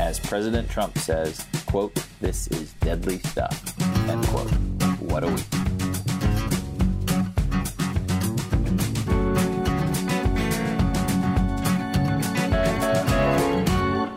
as President Trump says, quote, this is deadly stuff, end quote. What a week.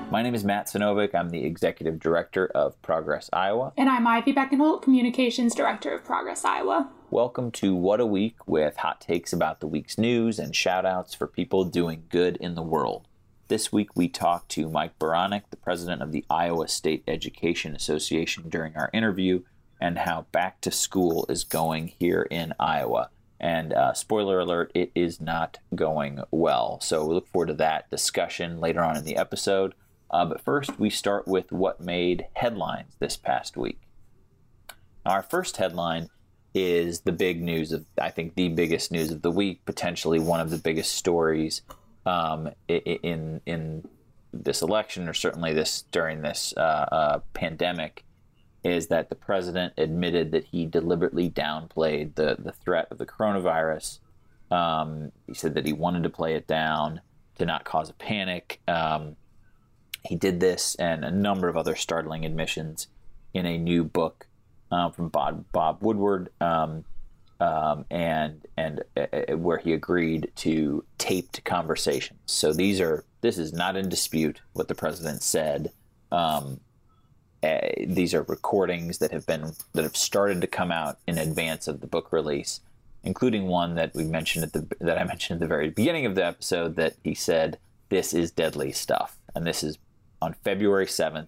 My name is Matt Sinovic. I'm the Executive Director of Progress Iowa. And I'm Ivy Beckenholt, Communications Director of Progress Iowa. Welcome to What a Week with hot takes about the week's news and shout outs for people doing good in the world. This week we talked to Mike Beranek, the president of the Iowa State Education Association, during our interview and how back to school is going here in Iowa. And uh, spoiler alert, it is not going well. So we look forward to that discussion later on in the episode. Uh, but first, we start with what made headlines this past week. Our first headline is the big news of, I think, the biggest news of the week, potentially one of the biggest stories um, in in this election, or certainly this during this uh, uh, pandemic, is that the president admitted that he deliberately downplayed the the threat of the coronavirus. Um, he said that he wanted to play it down to not cause a panic. Um, he did this and a number of other startling admissions in a new book uh, from Bob, Bob Woodward, um, um, and and uh, uh, where he agreed to taped conversations. So these are this is not in dispute what the president said. Um, uh, these are recordings that have been that have started to come out in advance of the book release, including one that we mentioned at the that I mentioned at the very beginning of the episode that he said this is deadly stuff, and this is on February 7th,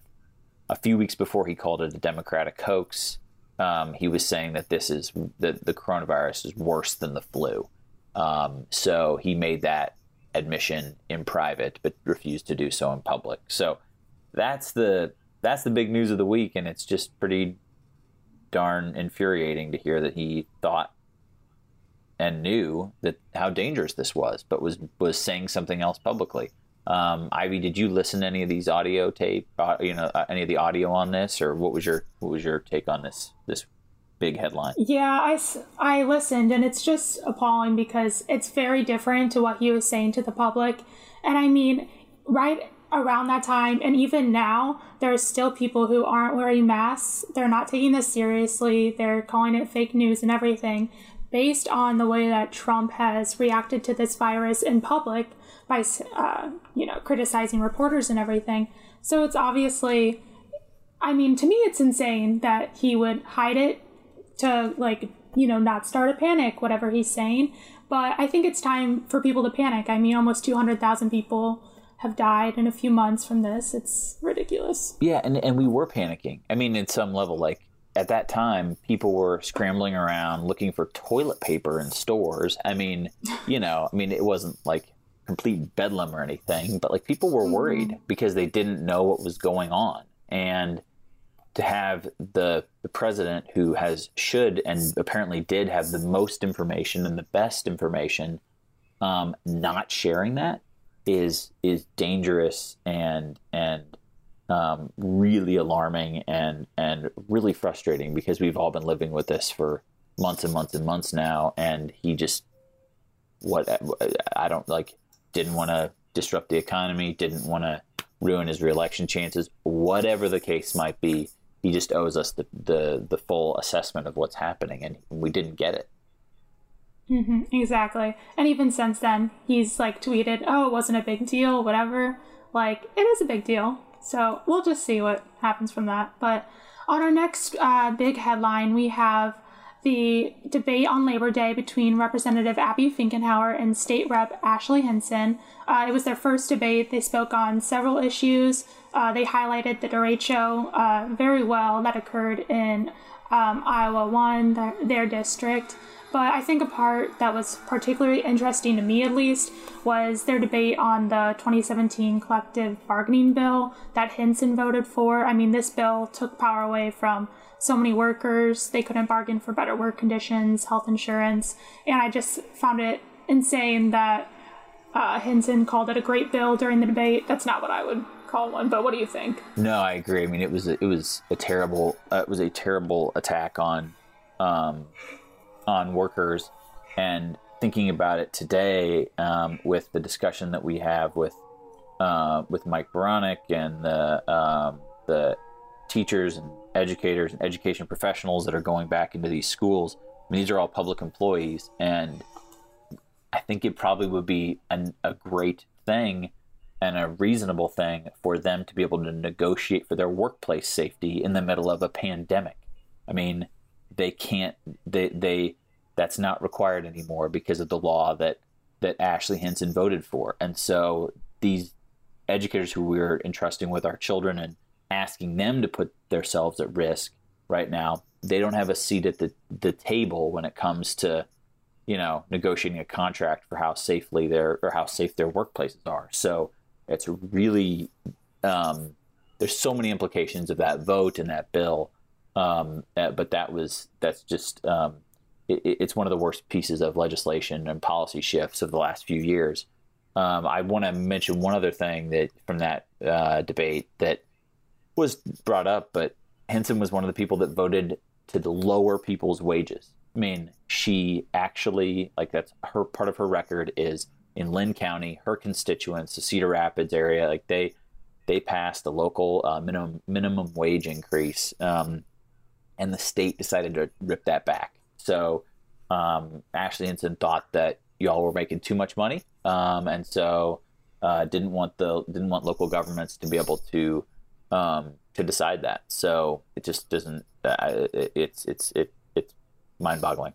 a few weeks before he called it a Democratic hoax. Um, he was saying that this is that the coronavirus is worse than the flu. Um, so he made that admission in private, but refused to do so in public. So that's the that's the big news of the week, and it's just pretty darn infuriating to hear that he thought and knew that how dangerous this was, but was was saying something else publicly. Um, Ivy, did you listen to any of these audio tape? Uh, you know, uh, any of the audio on this, or what was your what was your take on this this big headline? Yeah, I I listened, and it's just appalling because it's very different to what he was saying to the public, and I mean, right around that time, and even now, there are still people who aren't wearing masks. They're not taking this seriously. They're calling it fake news and everything, based on the way that Trump has reacted to this virus in public by uh, you know criticizing reporters and everything. So it's obviously, I mean, to me, it's insane that he would hide it to like you know not start a panic, whatever he's saying. But I think it's time for people to panic. I mean, almost two hundred thousand people have died in a few months from this. It's ridiculous. Yeah, and and we were panicking. I mean, in some level, like at that time, people were scrambling around looking for toilet paper in stores. I mean, you know, I mean, it wasn't like complete bedlam or anything, but like people were worried mm-hmm. because they didn't know what was going on. And to have the the president who has should and apparently did have the most information and the best information um, not sharing that is is dangerous and and um, really alarming and and really frustrating because we've all been living with this for months and months and months now and he just what I don't like didn't want to disrupt the economy, didn't want to ruin his reelection chances, whatever the case might be. He just owes us the, the, the full assessment of what's happening, and we didn't get it. Mm-hmm, exactly. And even since then, he's like tweeted, oh, it wasn't a big deal, whatever. Like, it is a big deal. So we'll just see what happens from that. But on our next uh, big headline, we have the debate on Labor Day between Representative Abby Finkenauer and State Rep Ashley Hinson. Uh, it was their first debate. They spoke on several issues. Uh, they highlighted the derecho uh, very well that occurred in um, Iowa 1, their, their district. But I think a part that was particularly interesting to me, at least, was their debate on the 2017 collective bargaining bill that Hinson voted for. I mean, this bill took power away from so many workers. They couldn't bargain for better work conditions, health insurance. And I just found it insane that uh, Hinson called it a great bill during the debate. That's not what I would call one, but what do you think? No, I agree. I mean, it was a, it was a terrible uh, it was a terrible attack on um, on workers, and thinking about it today um, with the discussion that we have with uh, with Mike Beranek and the um, the teachers and educators and education professionals that are going back into these schools. I mean, these are all public employees, and I think it probably would be an, a great thing and a reasonable thing for them to be able to negotiate for their workplace safety in the middle of a pandemic. I mean, they can't they they that's not required anymore because of the law that that Ashley Hinson voted for. And so these educators who we're entrusting with our children and asking them to put themselves at risk right now, they don't have a seat at the, the table when it comes to, you know, negotiating a contract for how safely their or how safe their workplaces are. So it's really um, there's so many implications of that vote and that bill. Um, uh, but that was that's just um, it, it's one of the worst pieces of legislation and policy shifts of the last few years. Um, I want to mention one other thing that from that uh, debate that was brought up, but Hinson was one of the people that voted to lower people's wages. I mean, she actually like that's her part of her record is in Linn County, her constituents, the Cedar Rapids area, like they they passed a local uh, minimum minimum wage increase, um, and the state decided to rip that back. So um, Ashley Hinson thought that y'all were making too much money, um, and so uh, didn't want the didn't want local governments to be able to um, to decide that. So it just doesn't. Uh, it, it's it's it, it's mind boggling.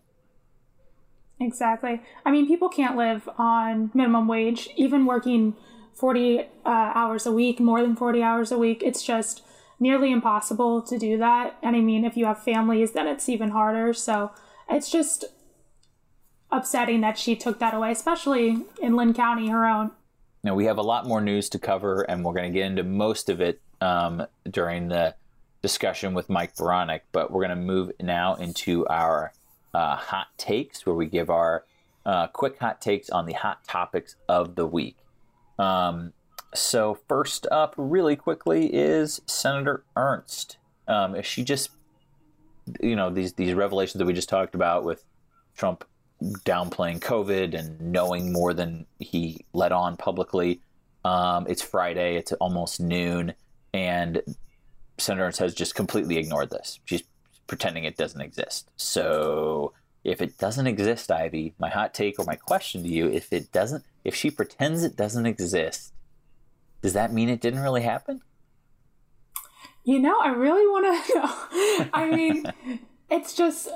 Exactly. I mean, people can't live on minimum wage, even working 40 uh, hours a week, more than 40 hours a week. It's just nearly impossible to do that. And I mean, if you have families, then it's even harder. So it's just upsetting that she took that away, especially in Linn County, her own. Now, we have a lot more news to cover, and we're going to get into most of it um, during the discussion with Mike Beranek, but we're going to move now into our uh, hot takes, where we give our uh, quick hot takes on the hot topics of the week. Um, so, first up, really quickly, is Senator Ernst. Um, she just, you know, these these revelations that we just talked about with Trump downplaying COVID and knowing more than he let on publicly. Um, it's Friday. It's almost noon, and Senator Ernst has just completely ignored this. She's pretending it doesn't exist. So if it doesn't exist, Ivy, my hot take or my question to you, if it doesn't, if she pretends it doesn't exist, does that mean it didn't really happen? You know, I really want to know. I mean, it's just,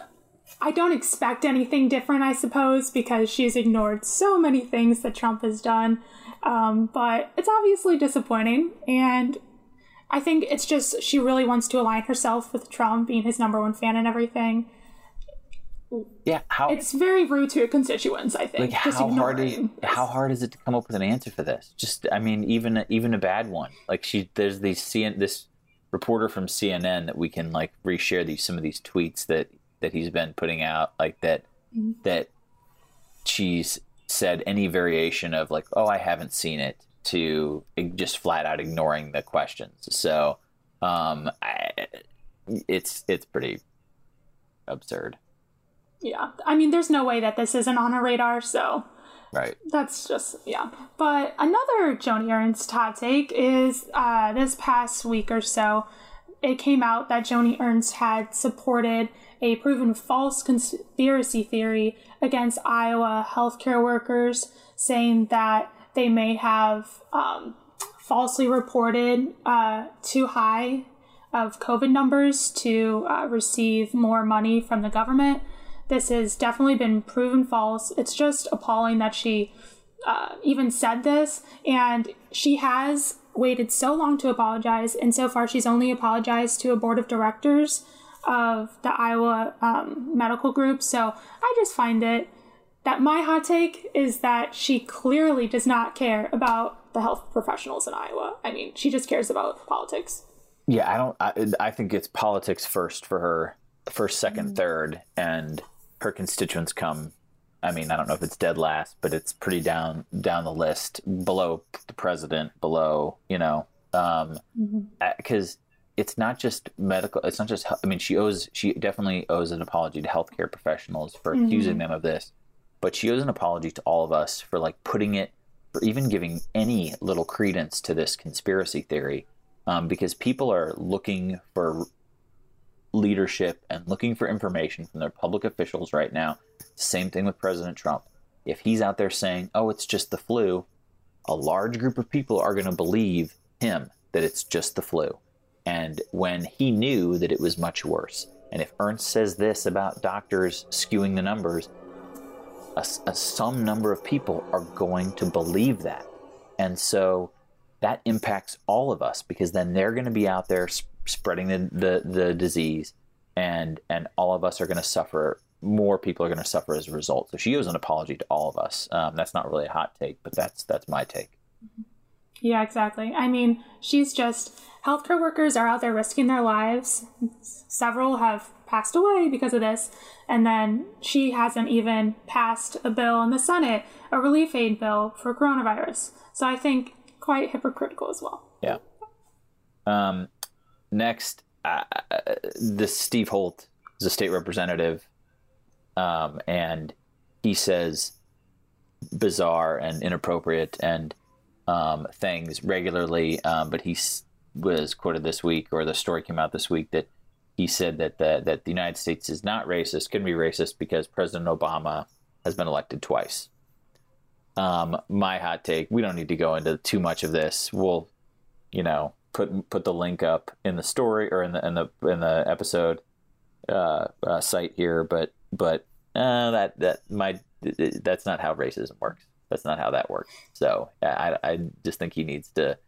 I don't expect anything different, I suppose, because she's ignored so many things that Trump has done. Um, but it's obviously disappointing. And I think it's just she really wants to align herself with Trump, being his number one fan and everything. Yeah, how it's very rude to your constituents. I think. Like how hard is how hard is it to come up with an answer for this? Just, I mean, even even a bad one. Like she, there's these CN, this reporter from CNN that we can like reshare these some of these tweets that that he's been putting out, like that mm-hmm. that she's said any variation of like, oh, I haven't seen it, to just flat out ignoring the questions. So um, I, it's it's pretty absurd. Yeah, I mean, there's no way that this isn't on a radar. So right, that's just yeah. But another Joni Ernst hot take is uh, this past week or so, it came out that Joni Ernst had supported a proven false conspiracy theory against Iowa healthcare workers, saying that they may have um, falsely reported uh, too high of COVID numbers to uh, receive more money from the government. This has definitely been proven false. It's just appalling that she uh, even said this, and she has waited so long to apologize, and so far she's only apologized to a board of directors of the Iowa um, medical group. So I just find it that my hot take is that she clearly does not care about the health professionals in Iowa. I mean, she just cares about politics. Yeah, I don't. I, I think it's politics first for her, first, second, mm-hmm. third, and her constituents come. I mean, I don't know if it's dead last, but it's pretty down down the list, below the president, below you know, because um, mm-hmm. it's not just medical. It's not just. I mean, she owes. She definitely owes an apology to healthcare professionals for mm-hmm. accusing them of this but she owes an apology to all of us for like putting it for even giving any little credence to this conspiracy theory um, because people are looking for leadership and looking for information from their public officials right now. Same thing with President Trump. If he's out there saying, oh, it's just the flu, a large group of people are going to believe him that it's just the flu. And when he knew that it was much worse. And if Ernst says this about doctors skewing the numbers, a, a, some number of people are going to believe that. And so that impacts all of us because then they're going to be out there spreading the, the, the disease and and all of us are going to suffer more people are going to suffer as a result. So she owes an apology to all of us. Um, that's not really a hot take but that's that's my take. Yeah exactly. I mean she's just healthcare workers are out there risking their lives. Several have passed away because of this and then she hasn't even passed a bill in the senate a relief aid bill for coronavirus. So i think quite hypocritical as well. Yeah. Um, next, uh, this Steve Holt is a state representative, um, and he says bizarre and inappropriate and um, things regularly. Um, but he was quoted this week, or the story came out this week that he said that the, that the United States is not racist, can be racist because President Obama has been elected twice. Um, my hot take. We don't need to go into too much of this. We'll, you know, put put the link up in the story or in the in the in the episode uh, uh, site here. But but uh, that that my that's not how racism works. That's not how that works. So I I just think he needs to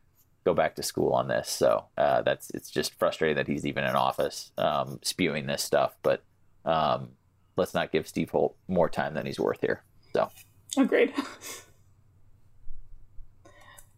go back to school on this. So uh, that's it's just frustrating that he's even in office um, spewing this stuff. But um, let's not give Steve Holt more time than he's worth here. So. Agreed.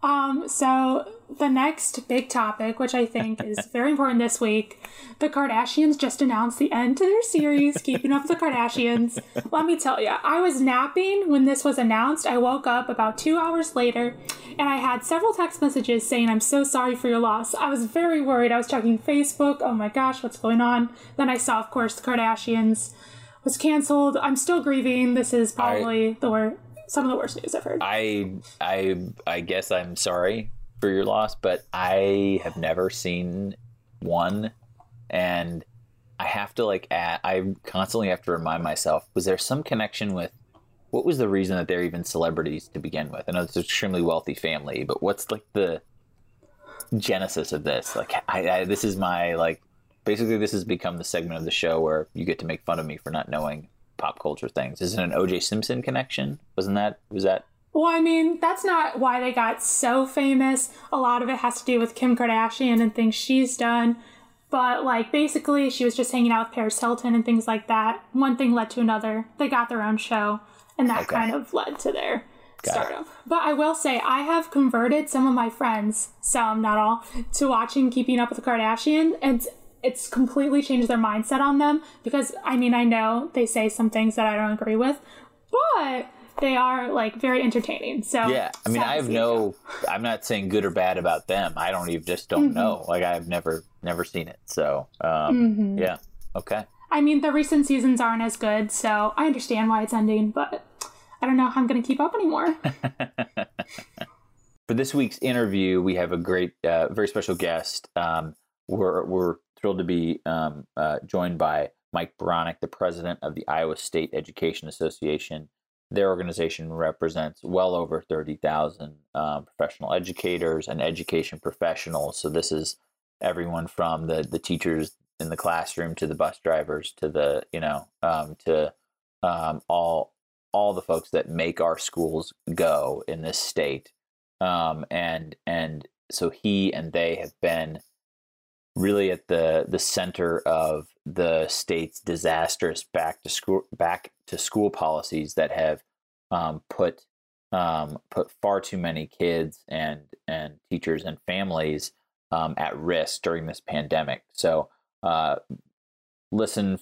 um, so the next big topic, which I think is very important this week, the Kardashians just announced the end to their series, Keeping Up with the Kardashians. Let me tell you, I was napping when this was announced. I woke up about two hours later and I had several text messages saying, I'm so sorry for your loss. I was very worried. I was checking Facebook. Oh my gosh, what's going on? Then I saw, of course, the Kardashians was canceled. I'm still grieving. This is probably I, the worst, some of the worst news I've heard. I I I guess I'm sorry for your loss, but I have never seen one, and I have to like add, I constantly have to remind myself: was there some connection with? What was the reason that they're even celebrities to begin with? I know it's an extremely wealthy family, but what's like the genesis of this? Like, I, I this is my like basically this has become the segment of the show where you get to make fun of me for not knowing pop culture things. Is it an OJ Simpson connection? Wasn't that was that well, I mean, that's not why they got so famous. A lot of it has to do with Kim Kardashian and things she's done. But, like, basically, she was just hanging out with Paris Hilton and things like that. One thing led to another. They got their own show, and that okay. kind of led to their got stardom. It. But I will say, I have converted some of my friends, some, not all, to watching Keeping Up with the Kardashian. And it's completely changed their mindset on them because I mean I know they say some things that I don't agree with, but they are like very entertaining. So yeah, I mean I have no, I'm not saying good or bad about them. I don't even just don't mm-hmm. know. Like I've never never seen it. So um, mm-hmm. yeah, okay. I mean the recent seasons aren't as good, so I understand why it's ending, but I don't know how I'm going to keep up anymore. For this week's interview, we have a great, uh, very special guest. Um, we're we're thrilled to be um, uh, joined by Mike Beranek, the president of the Iowa State Education Association. Their organization represents well over 30,000 um, professional educators and education professionals. So this is everyone from the, the teachers in the classroom to the bus drivers to the, you know, um, to um, all all the folks that make our schools go in this state. Um, and and so he and they have been really at the the center of the state's disastrous back to school back to school policies that have um, put um, put far too many kids and and teachers and families um, at risk during this pandemic. So uh, listen,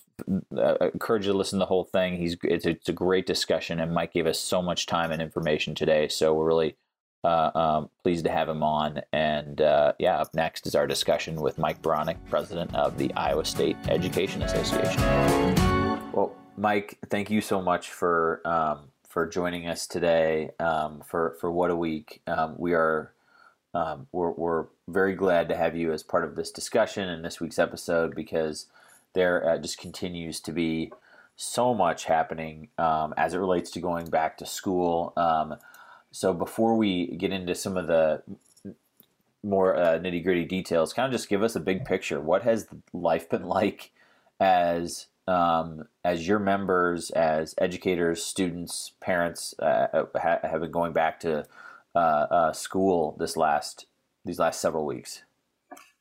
uh, encourage you to listen to the whole thing. He's it's it's a great discussion, and Mike gave us so much time and information today. So we're really uh, um, pleased to have him on. And uh, yeah, up next is our discussion with Mike Beranek, president of the Iowa State Education Association. Well, Mike, thank you so much for um, for joining us today um, for for what a week. Um, we are um, we're we're very glad to have you as part of this discussion in this week's episode because there uh, just continues to be so much happening um, as it relates to going back to school. So before we get into some of the more uh, nitty gritty details, kind of just give us a big picture. What has life been like as um, as your members, as educators, students, parents uh, ha- have been going back to uh, uh, school this last these last several weeks?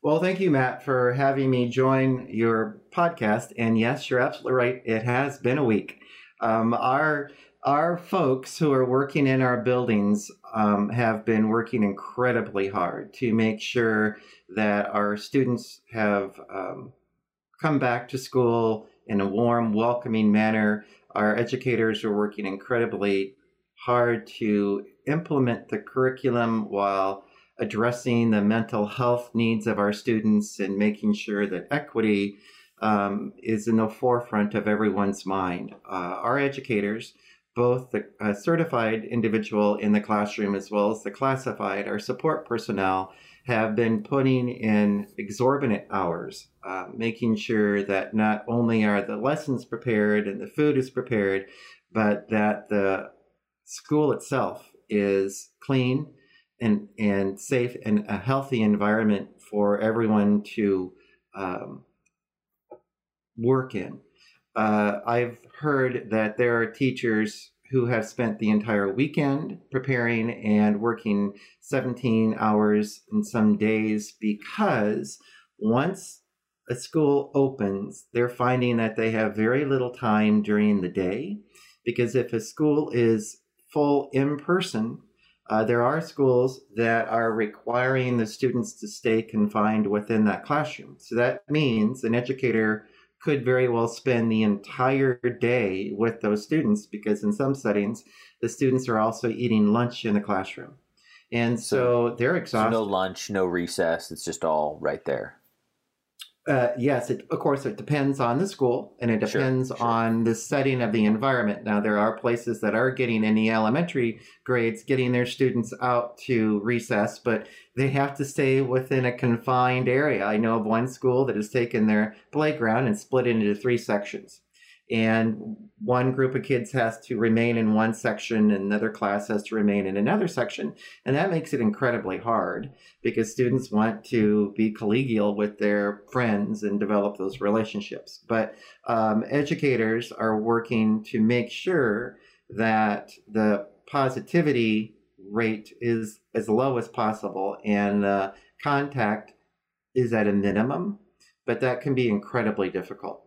Well, thank you, Matt, for having me join your podcast. And yes, you're absolutely right. It has been a week. Um, our our folks who are working in our buildings um, have been working incredibly hard to make sure that our students have um, come back to school in a warm, welcoming manner. Our educators are working incredibly hard to implement the curriculum while addressing the mental health needs of our students and making sure that equity um, is in the forefront of everyone's mind. Uh, our educators, both the uh, certified individual in the classroom as well as the classified, our support personnel, have been putting in exorbitant hours, uh, making sure that not only are the lessons prepared and the food is prepared, but that the school itself is clean and, and safe and a healthy environment for everyone to um, work in. Uh, I've heard that there are teachers who have spent the entire weekend preparing and working 17 hours in some days because once a school opens, they're finding that they have very little time during the day. Because if a school is full in person, uh, there are schools that are requiring the students to stay confined within that classroom. So that means an educator could very well spend the entire day with those students because in some settings, the students are also eating lunch in the classroom. And so, so they're exhausted. So no lunch, no recess. It's just all right there. Uh, yes, it, of course, it depends on the school and it depends sure, sure. on the setting of the environment. Now, there are places that are getting in the elementary grades, getting their students out to recess, but they have to stay within a confined area. I know of one school that has taken their playground and split it into three sections and one group of kids has to remain in one section and another class has to remain in another section. And that makes it incredibly hard because students want to be collegial with their friends and develop those relationships. But um, educators are working to make sure that the positivity rate is as low as possible and uh, contact is at a minimum. But that can be incredibly difficult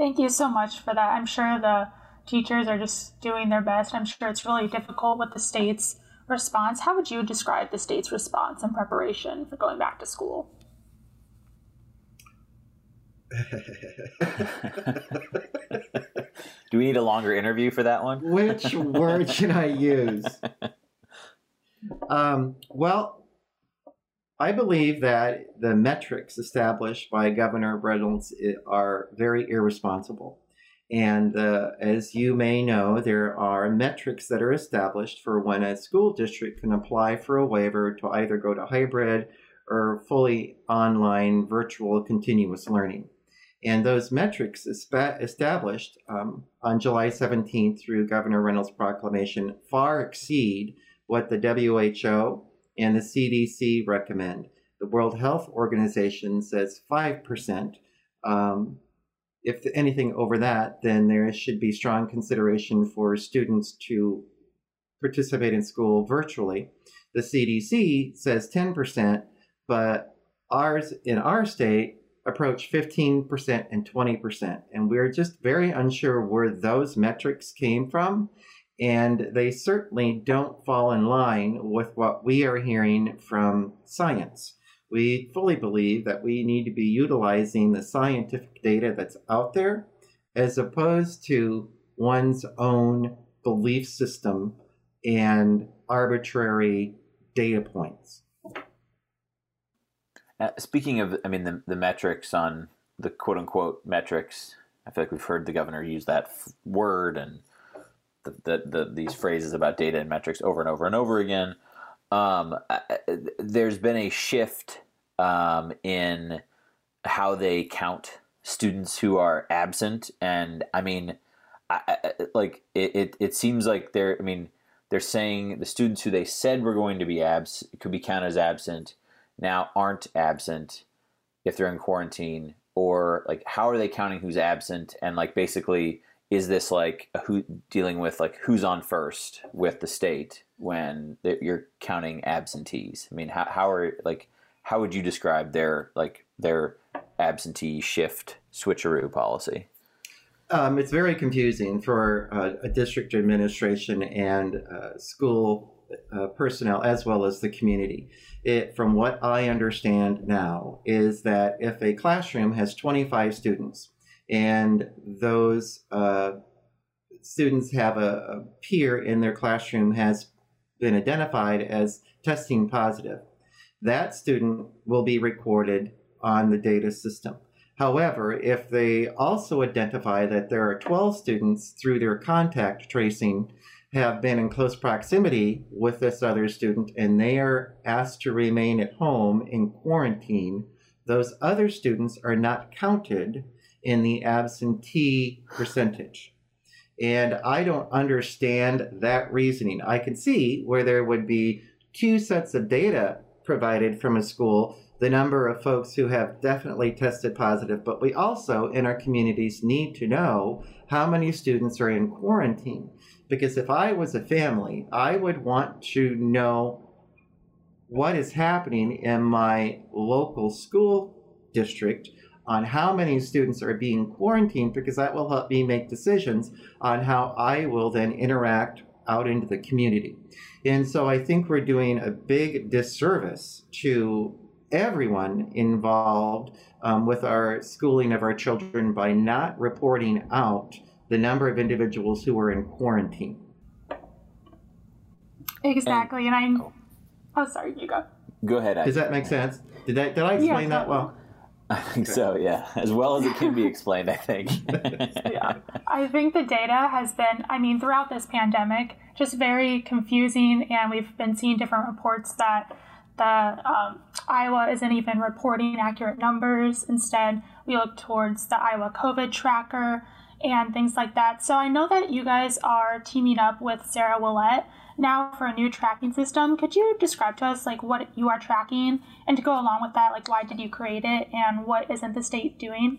Thank you so much for that. I'm sure the teachers are just doing their best. I'm sure it's really difficult with the state's response. How would you describe the state's response and preparation for going back to school? Do we need a longer interview for that one? Which word should I use? Um, well, I believe that the metrics established by Governor Reynolds are very irresponsible. And uh, as you may know, there are metrics that are established for when a school district can apply for a waiver to either go to hybrid or fully online virtual continuous learning. And those metrics established um, on July 17th through Governor Reynolds' proclamation far exceed what the WHO and the CDC recommend. The World Health Organization says 5%. Um, if anything over that, then there should be strong consideration for students to participate in school virtually. The CDC says 10%, but ours in our state approach 15% and 20%. And we're just very unsure where those metrics came from and they certainly don't fall in line with what we are hearing from science. We fully believe that we need to be utilizing the scientific data that's out there as opposed to one's own belief system and arbitrary data points. Uh, speaking of, I mean, the, the metrics on the quote unquote metrics I feel like we've heard the governor use that f- word and the, the, the, these phrases about data and metrics over and over and over again. Um, there's been a shift um, in how they count students who are absent, and I mean, I, I, like it, it, it seems like they're. I mean, they're saying the students who they said were going to be abs could be counted as absent now aren't absent if they're in quarantine, or like how are they counting who's absent, and like basically is this like who dealing with like who's on first with the state when you're counting absentees? I mean, how how are like how would you describe their like their absentee shift switcheroo policy? Um, it's very confusing for uh, a district administration and uh, school uh, personnel as well as the community. It, from what I understand now, is that if a classroom has 25 students and those uh, students have a, a peer in their classroom has been identified as testing positive, that student will be recorded on the data system. However, if they also identify that there are 12 students through their contact tracing have been in close proximity with this other student and they are asked to remain at home in quarantine, those other students are not counted in the absentee percentage. And I don't understand that reasoning. I can see where there would be two sets of data provided from a school, the number of folks who have definitely tested positive, but we also in our communities need to know how many students are in quarantine. Because if I was a family, I would want to know what is happening in my local school district on how many students are being quarantined because that will help me make decisions on how I will then interact out into the community. And so I think we're doing a big disservice to everyone involved um, with our schooling of our children by not reporting out the number of individuals who are in quarantine. Exactly. And, and I'm. Oh, sorry, you go. Go ahead. Does that make sense? Did I, did I explain yeah, that well? I think okay. so, yeah. As well as it can be explained, I think. yeah. I think the data has been, I mean, throughout this pandemic, just very confusing. And we've been seeing different reports that the um, Iowa isn't even reporting accurate numbers. Instead, we look towards the Iowa COVID tracker and things like that. So I know that you guys are teaming up with Sarah Willett now for a new tracking system. Could you describe to us like what you are tracking and to go along with that, like why did you create it and what isn't the state doing?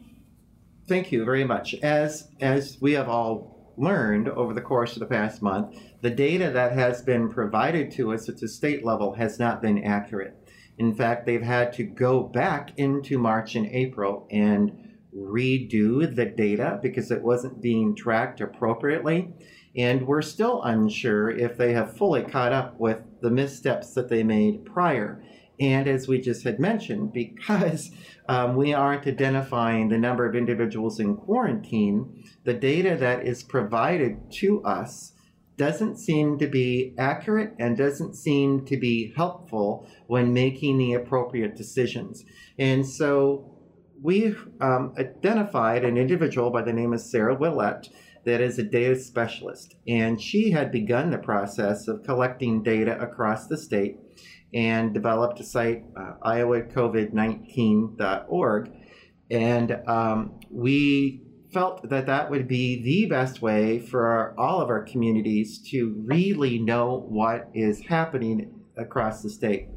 Thank you very much. As as we have all learned over the course of the past month, the data that has been provided to us at the state level has not been accurate. In fact, they've had to go back into March and April and redo the data because it wasn't being tracked appropriately. And we're still unsure if they have fully caught up with the missteps that they made prior. And as we just had mentioned, because um, we aren't identifying the number of individuals in quarantine, the data that is provided to us doesn't seem to be accurate and doesn't seem to be helpful when making the appropriate decisions. And so we um, identified an individual by the name of Sarah Willett that is a data specialist. And she had begun the process of collecting data across the state and developed a site, uh, iowacovid19.org. And um, we felt that that would be the best way for our, all of our communities to really know what is happening across the state.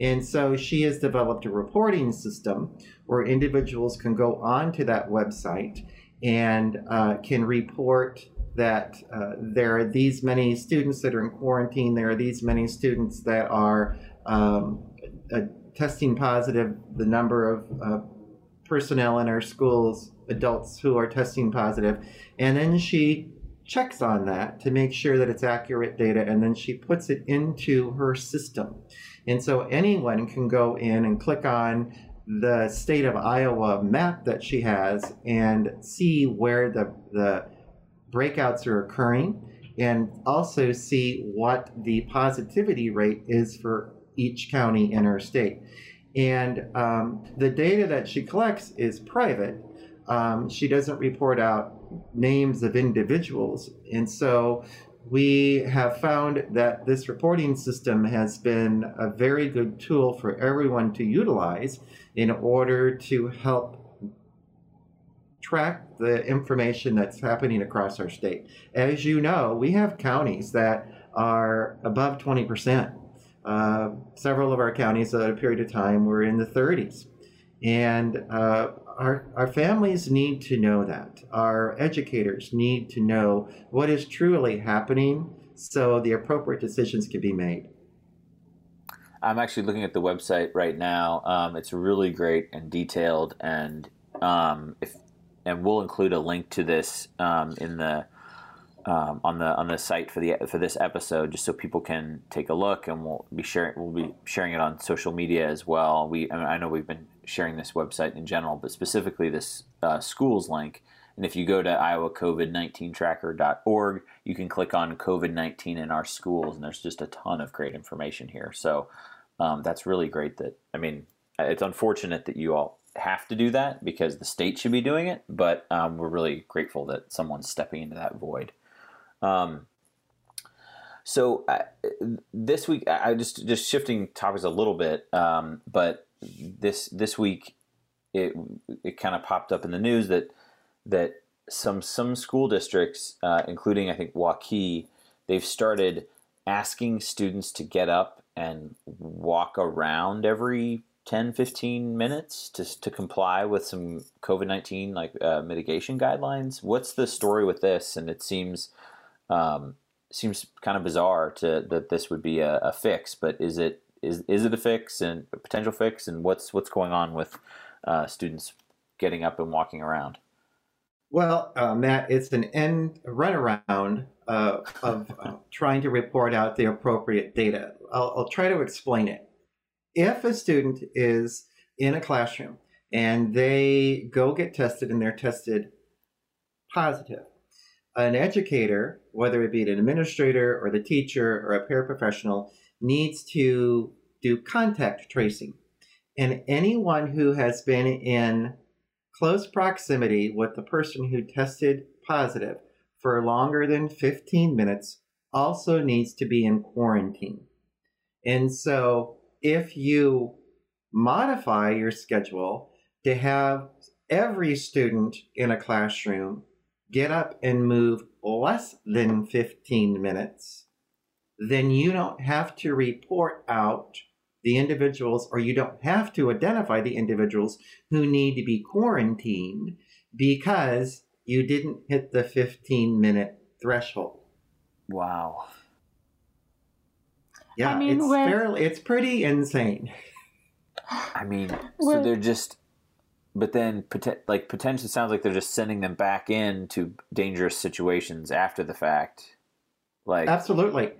And so she has developed a reporting system where individuals can go onto that website and uh, can report that uh, there are these many students that are in quarantine, there are these many students that are um, uh, testing positive, the number of uh, personnel in our schools, adults who are testing positive, and then she checks on that to make sure that it's accurate data, and then she puts it into her system. And so anyone can go in and click on the state of Iowa map that she has and see where the, the breakouts are occurring and also see what the positivity rate is for each county in her state. And um, the data that she collects is private, um, she doesn't report out names of individuals. And so we have found that this reporting system has been a very good tool for everyone to utilize in order to help track the information that's happening across our state. As you know, we have counties that are above 20%. Uh, several of our counties at a period of time were in the 30s. And uh, our, our families need to know that. Our educators need to know what is truly happening so the appropriate decisions can be made. I'm actually looking at the website right now. Um, it's really great and detailed, and um, if and we'll include a link to this um, in the um, on the on the site for the for this episode, just so people can take a look, and we'll be sharing we'll be sharing it on social media as well. We I, mean, I know we've been sharing this website in general, but specifically this uh, schools link. And if you go to iowacovid19tracker.org, you can click on COVID 19 in our schools, and there's just a ton of great information here. So um, that's really great that, I mean, it's unfortunate that you all have to do that because the state should be doing it, but um, we're really grateful that someone's stepping into that void. Um, so uh, this week, I just just shifting topics a little bit, um, but this this week it it kind of popped up in the news that that some some school districts, uh, including I think Waukee, they've started asking students to get up and walk around every 10 15 minutes to, to comply with some covid-19 like uh, mitigation guidelines? What's the story with this? And it seems um, seems kind of bizarre to that this would be a, a, fix but is it is is it a fix and a potential fix? And what's what's going on with uh, students getting up and walking around? Well, uh, Matt, it's an end runaround uh, of uh, trying to report out the appropriate data. I'll, I'll try to explain it. If a student is in a classroom and they go get tested and they're tested positive, an educator, whether it be an administrator or the teacher or a paraprofessional, needs to do contact tracing. And anyone who has been in close proximity with the person who tested positive for longer than 15 minutes also needs to be in quarantine. And so if you modify your schedule to have every student in a classroom get up and move less than 15 minutes, then you don't have to report out the individuals, or you don't have to identify the individuals who need to be quarantined because you didn't hit the 15 minute threshold. Wow. Yeah, I mean, it's with... fairly, it's pretty insane. I mean, with... so they're just, but then like potentially sounds like they're just sending them back into dangerous situations after the fact. Like absolutely, um,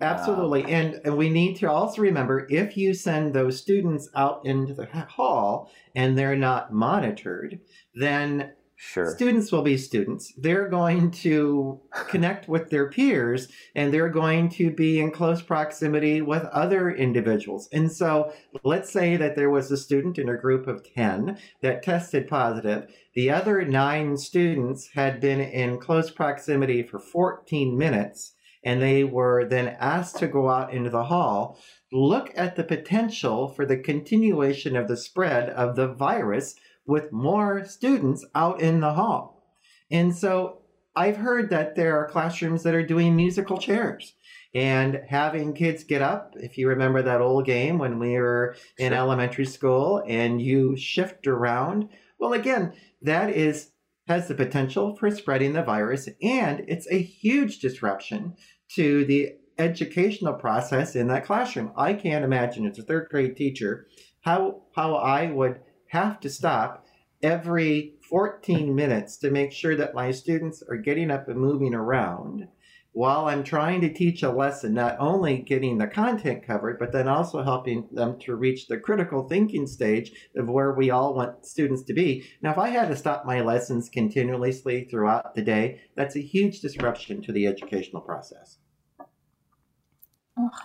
Absolutely. And, and we need to also remember if you send those students out into the hall and they're not monitored, then Sure. Students will be students. They're going to connect with their peers and they're going to be in close proximity with other individuals. And so let's say that there was a student in a group of 10 that tested positive. The other nine students had been in close proximity for 14 minutes and they were then asked to go out into the hall, look at the potential for the continuation of the spread of the virus with more students out in the hall. And so I've heard that there are classrooms that are doing musical chairs and having kids get up. If you remember that old game when we were in sure. elementary school and you shift around, well, again, that is has the potential for spreading the virus, and it's a huge disruption to the educational process in that classroom. I can't imagine as a third grade teacher how how I would have to stop every 14 minutes to make sure that my students are getting up and moving around while I'm trying to teach a lesson, not only getting the content covered, but then also helping them to reach the critical thinking stage of where we all want students to be. Now, if I had to stop my lessons continuously throughout the day, that's a huge disruption to the educational process.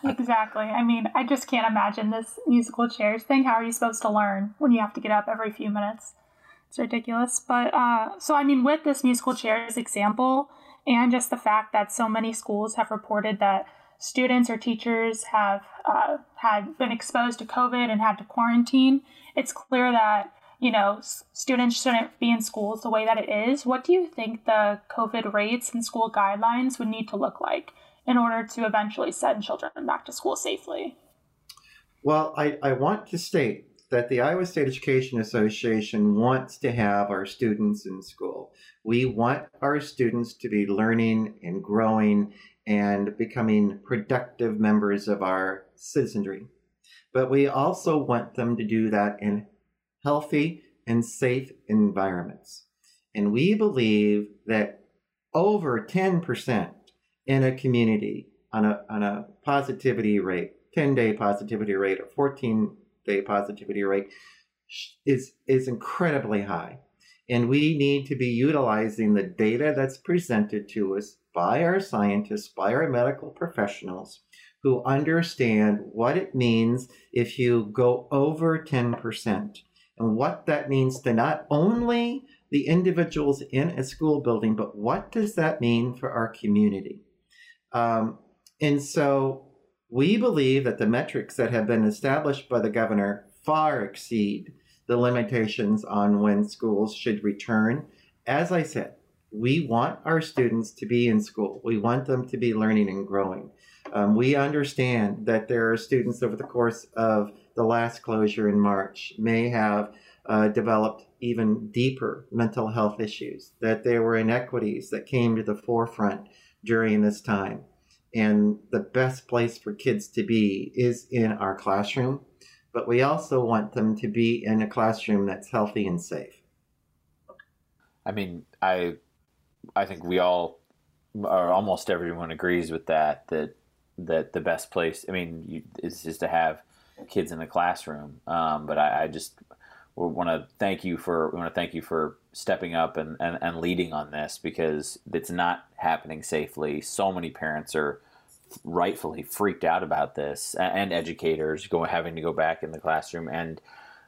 Exactly. I mean, I just can't imagine this musical chairs thing. How are you supposed to learn when you have to get up every few minutes? It's ridiculous. But uh, so, I mean, with this musical chairs example, and just the fact that so many schools have reported that students or teachers have uh, had been exposed to COVID and had to quarantine, it's clear that you know students shouldn't be in schools the way that it is. What do you think the COVID rates and school guidelines would need to look like in order to eventually send children back to school safely? Well, I, I want to state that the Iowa State Education Association wants to have our students in school. We want our students to be learning and growing and becoming productive members of our citizenry. But we also want them to do that in healthy and safe environments. And we believe that over 10% in a community on a, on a positivity rate, 10 day positivity rate, or 14 day positivity rate is, is incredibly high. And we need to be utilizing the data that's presented to us by our scientists, by our medical professionals who understand what it means if you go over 10% and what that means to not only the individuals in a school building, but what does that mean for our community? Um, and so we believe that the metrics that have been established by the governor far exceed the limitations on when schools should return. As I said, we want our students to be in school. We want them to be learning and growing. Um, we understand that there are students over the course of the last closure in March may have uh, developed even deeper mental health issues, that there were inequities that came to the forefront during this time. And the best place for kids to be is in our classroom, but we also want them to be in a classroom that's healthy and safe. I mean, I I think we all, or almost everyone, agrees with that. That that the best place, I mean, you, is just to have kids in the classroom. Um, but I, I just want to thank you for we want to thank you for stepping up and, and, and leading on this because it's not happening safely. So many parents are rightfully freaked out about this, and educators going having to go back in the classroom and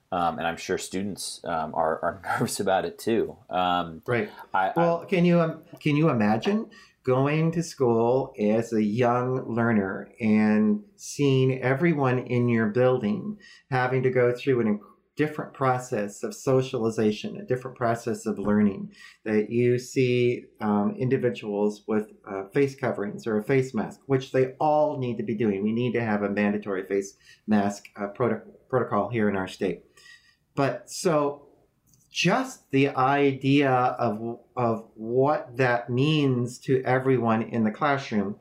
um, and I'm sure students um, are, are nervous about it too. Um, right. I, well, I, can you um, can you imagine going to school as a young learner and seeing everyone in your building having to go through an different process of socialization, a different process of learning. That you see um, individuals with uh, face coverings or a face mask, which they all need to be doing. We need to have a mandatory face mask uh, protocol here in our state. But so just the idea of, of what that means to everyone in the classroom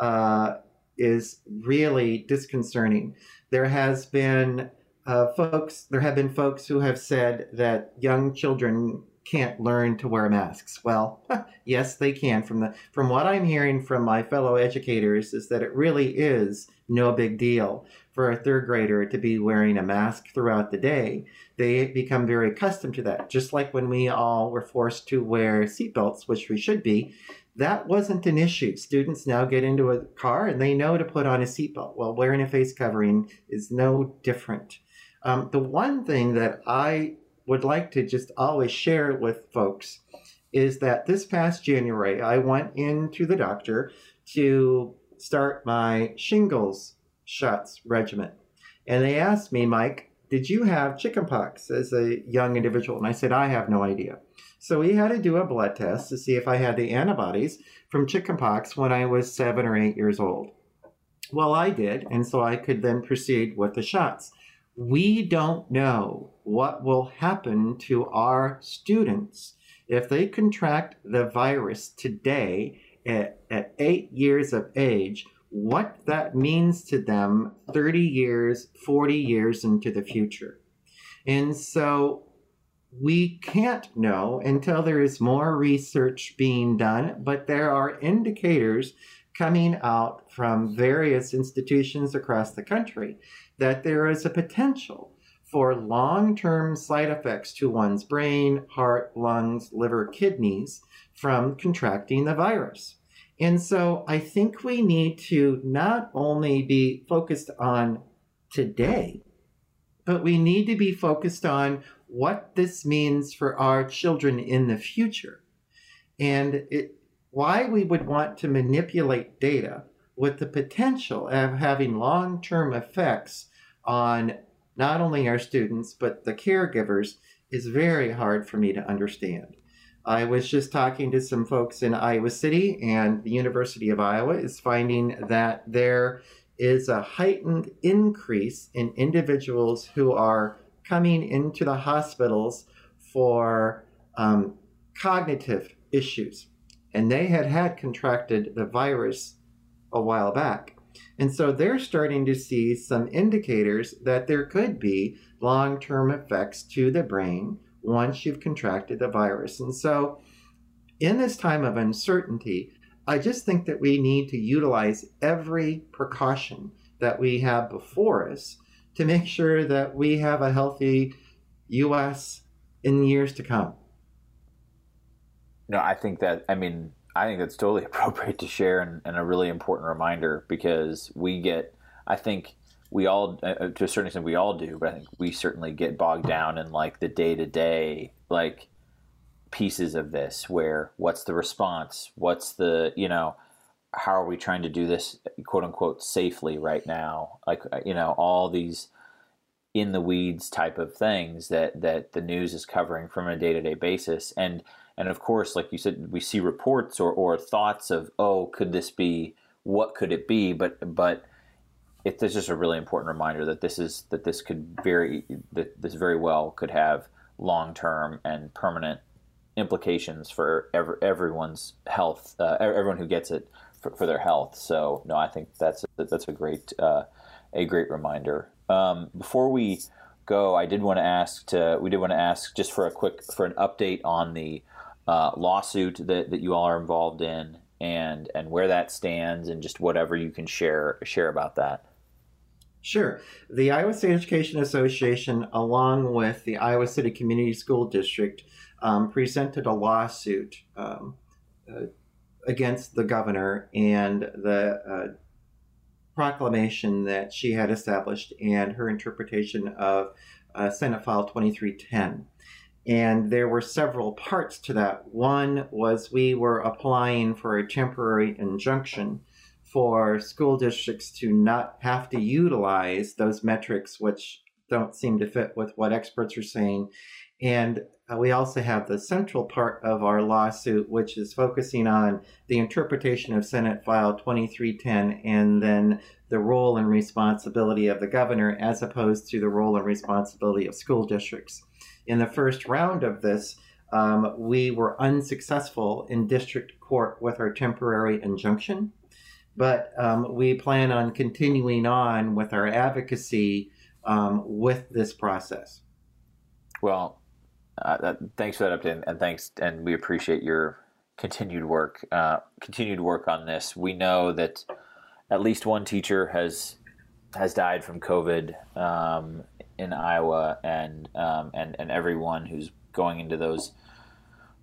uh, is really disconcerting. There has been uh, folks, there have been folks who have said that young children can't learn to wear masks. Well, yes, they can. From the from what I'm hearing from my fellow educators is that it really is no big deal for a third grader to be wearing a mask throughout the day. They become very accustomed to that. Just like when we all were forced to wear seatbelts, which we should be, that wasn't an issue. Students now get into a car and they know to put on a seatbelt. Well, wearing a face covering is no different. Um, the one thing that I would like to just always share with folks is that this past January, I went into the doctor to start my shingles shots regimen. And they asked me, Mike, did you have chickenpox as a young individual? And I said, I have no idea. So we had to do a blood test to see if I had the antibodies from chickenpox when I was seven or eight years old. Well, I did, and so I could then proceed with the shots. We don't know what will happen to our students if they contract the virus today at, at eight years of age, what that means to them 30 years, 40 years into the future. And so we can't know until there is more research being done, but there are indicators coming out from various institutions across the country that there is a potential for long term side effects to one's brain, heart, lungs, liver, kidneys from contracting the virus. And so I think we need to not only be focused on today, but we need to be focused on what this means for our children in the future and it, why we would want to manipulate data with the potential of having long term effects on not only our students but the caregivers is very hard for me to understand. I was just talking to some folks in Iowa City, and the University of Iowa is finding that there is a heightened increase in individuals who are coming into the hospitals for um, cognitive issues. And they had had contracted the virus a while back. And so they're starting to see some indicators that there could be long term effects to the brain once you've contracted the virus. And so, in this time of uncertainty, I just think that we need to utilize every precaution that we have before us to make sure that we have a healthy U.S. in years to come. No, I think that, I mean, I think that's totally appropriate to share and, and a really important reminder because we get, I think we all, uh, uh, to a certain extent, we all do, but I think we certainly get bogged down in like the day to day, like pieces of this where what's the response? What's the, you know, how are we trying to do this quote unquote safely right now? Like, uh, you know, all these in the weeds type of things that, that the news is covering from a day to day basis. And, and of course, like you said, we see reports or, or thoughts of, oh, could this be, what could it be? But, but, it's just a really important reminder that this is that this could very that this very well could have long term and permanent implications for every, everyone's health, uh, everyone who gets it for, for, their health. So no, I think that's that's a great uh, a great reminder. Um, before we go, I did want to ask to we did want to ask just for a quick for an update on the uh, lawsuit that, that you all are involved in and and where that stands and just whatever you can share share about that. Sure. The Iowa State Education Association, along with the Iowa City Community School District, um, presented a lawsuit um, uh, against the governor and the uh, proclamation that she had established and her interpretation of uh, Senate File 2310. And there were several parts to that. One was we were applying for a temporary injunction for school districts to not have to utilize those metrics, which don't seem to fit with what experts are saying. And uh, we also have the central part of our lawsuit, which is focusing on the interpretation of Senate File 2310 and then the role and responsibility of the governor as opposed to the role and responsibility of school districts. In the first round of this, um, we were unsuccessful in district court with our temporary injunction but um, we plan on continuing on with our advocacy um, with this process. Well, uh, that, thanks for that update, and thanks, and we appreciate your continued work, uh, continued work on this. We know that at least one teacher has has died from COVID um, in Iowa, and um, and and everyone who's going into those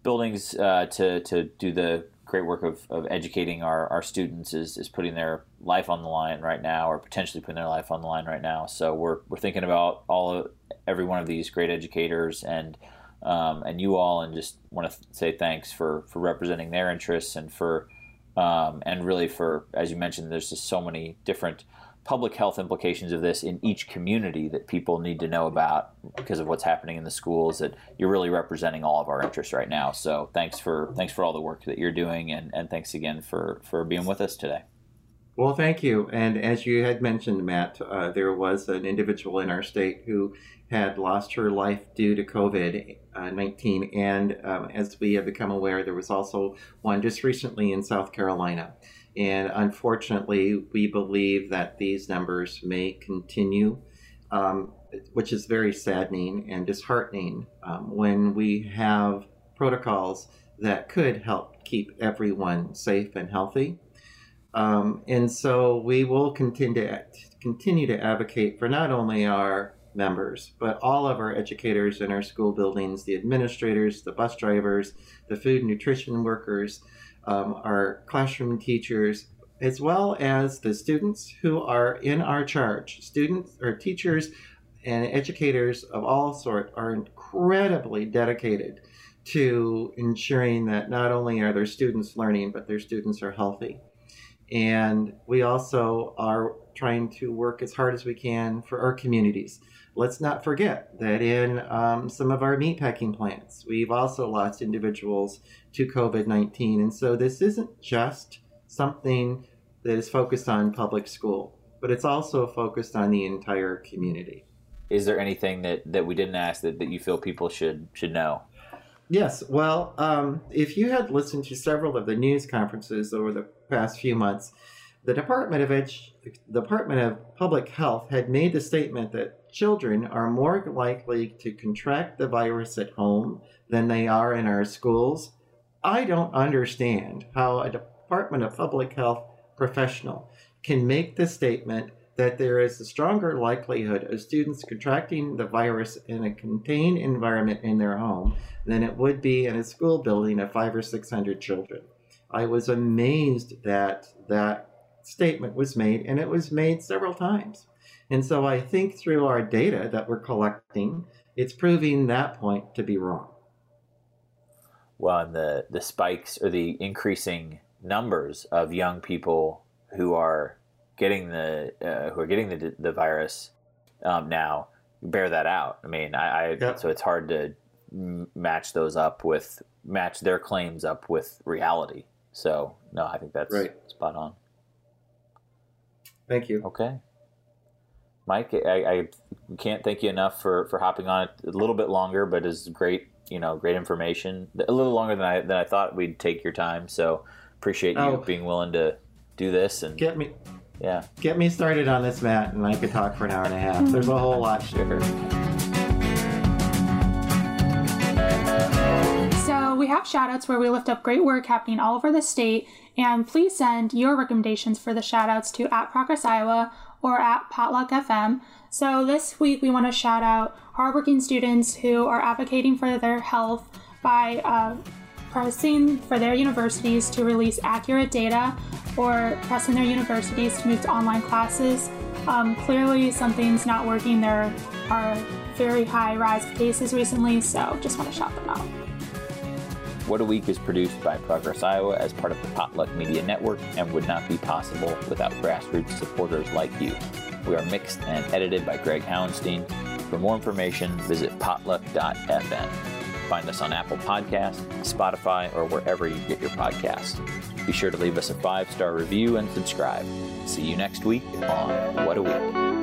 buildings uh, to to do the great work of, of educating our, our students is, is putting their life on the line right now or potentially putting their life on the line right now. So we're, we're thinking about all of every one of these great educators and um, and you all and just want to say thanks for for representing their interests and for um, and really for as you mentioned there's just so many different public health implications of this in each community that people need to know about because of what's happening in the schools that you're really representing all of our interests right now. So thanks for thanks for all the work that you're doing and, and thanks again for for being with us today. Well thank you. And as you had mentioned matt uh, there was an individual in our state who had lost her life due to covid-19 uh, and um, as we have become aware there was also one just recently in south carolina and unfortunately, we believe that these numbers may continue, um, which is very saddening and disheartening um, when we have protocols that could help keep everyone safe and healthy. Um, and so we will continue to, continue to advocate for not only our members, but all of our educators in our school buildings, the administrators, the bus drivers, the food and nutrition workers, um, our classroom teachers, as well as the students who are in our charge. Students or teachers and educators of all sorts are incredibly dedicated to ensuring that not only are their students learning, but their students are healthy. And we also are trying to work as hard as we can for our communities. Let's not forget that in um, some of our meatpacking plants, we've also lost individuals to COVID 19. And so this isn't just something that is focused on public school, but it's also focused on the entire community. Is there anything that, that we didn't ask that, that you feel people should should know? Yes. Well, um, if you had listened to several of the news conferences over the past few months, the Department of Edu- the Department of Public Health had made the statement that children are more likely to contract the virus at home than they are in our schools. I don't understand how a Department of Public Health professional can make the statement that there is a stronger likelihood of students contracting the virus in a contained environment in their home than it would be in a school building of five or six hundred children. I was amazed that that statement was made, and it was made several times. And so I think through our data that we're collecting, it's proving that point to be wrong. Well, and the, the spikes or the increasing numbers of young people who are getting the uh, who are getting the the virus um, now bear that out. I mean, I, I so it's hard to match those up with match their claims up with reality. So no, I think that's right. spot on. Thank you. Okay. Mike, I, I, can't thank you enough for, for hopping on it a little bit longer, but it's great, you know, great information. A little longer than I than I thought we'd take your time. So appreciate you oh, being willing to do this and get me yeah. Get me started on this, Matt, and I could talk for an hour and a half. There's a whole lot Sure. So we have shoutouts where we lift up great work happening all over the state, and please send your recommendations for the shoutouts to at Progress Iowa or at Potluck FM. So this week we want to shout out hardworking students who are advocating for their health by uh, pressing for their universities to release accurate data or pressing their universities to move to online classes. Um, clearly, something's not working. There are very high rise cases recently, so just want to shout them out. What a Week is produced by Progress Iowa as part of the Potluck Media Network and would not be possible without grassroots supporters like you. We are mixed and edited by Greg Howenstein. For more information, visit potluck.fm. Find us on Apple Podcasts, Spotify, or wherever you get your podcasts. Be sure to leave us a five star review and subscribe. See you next week on What a Week.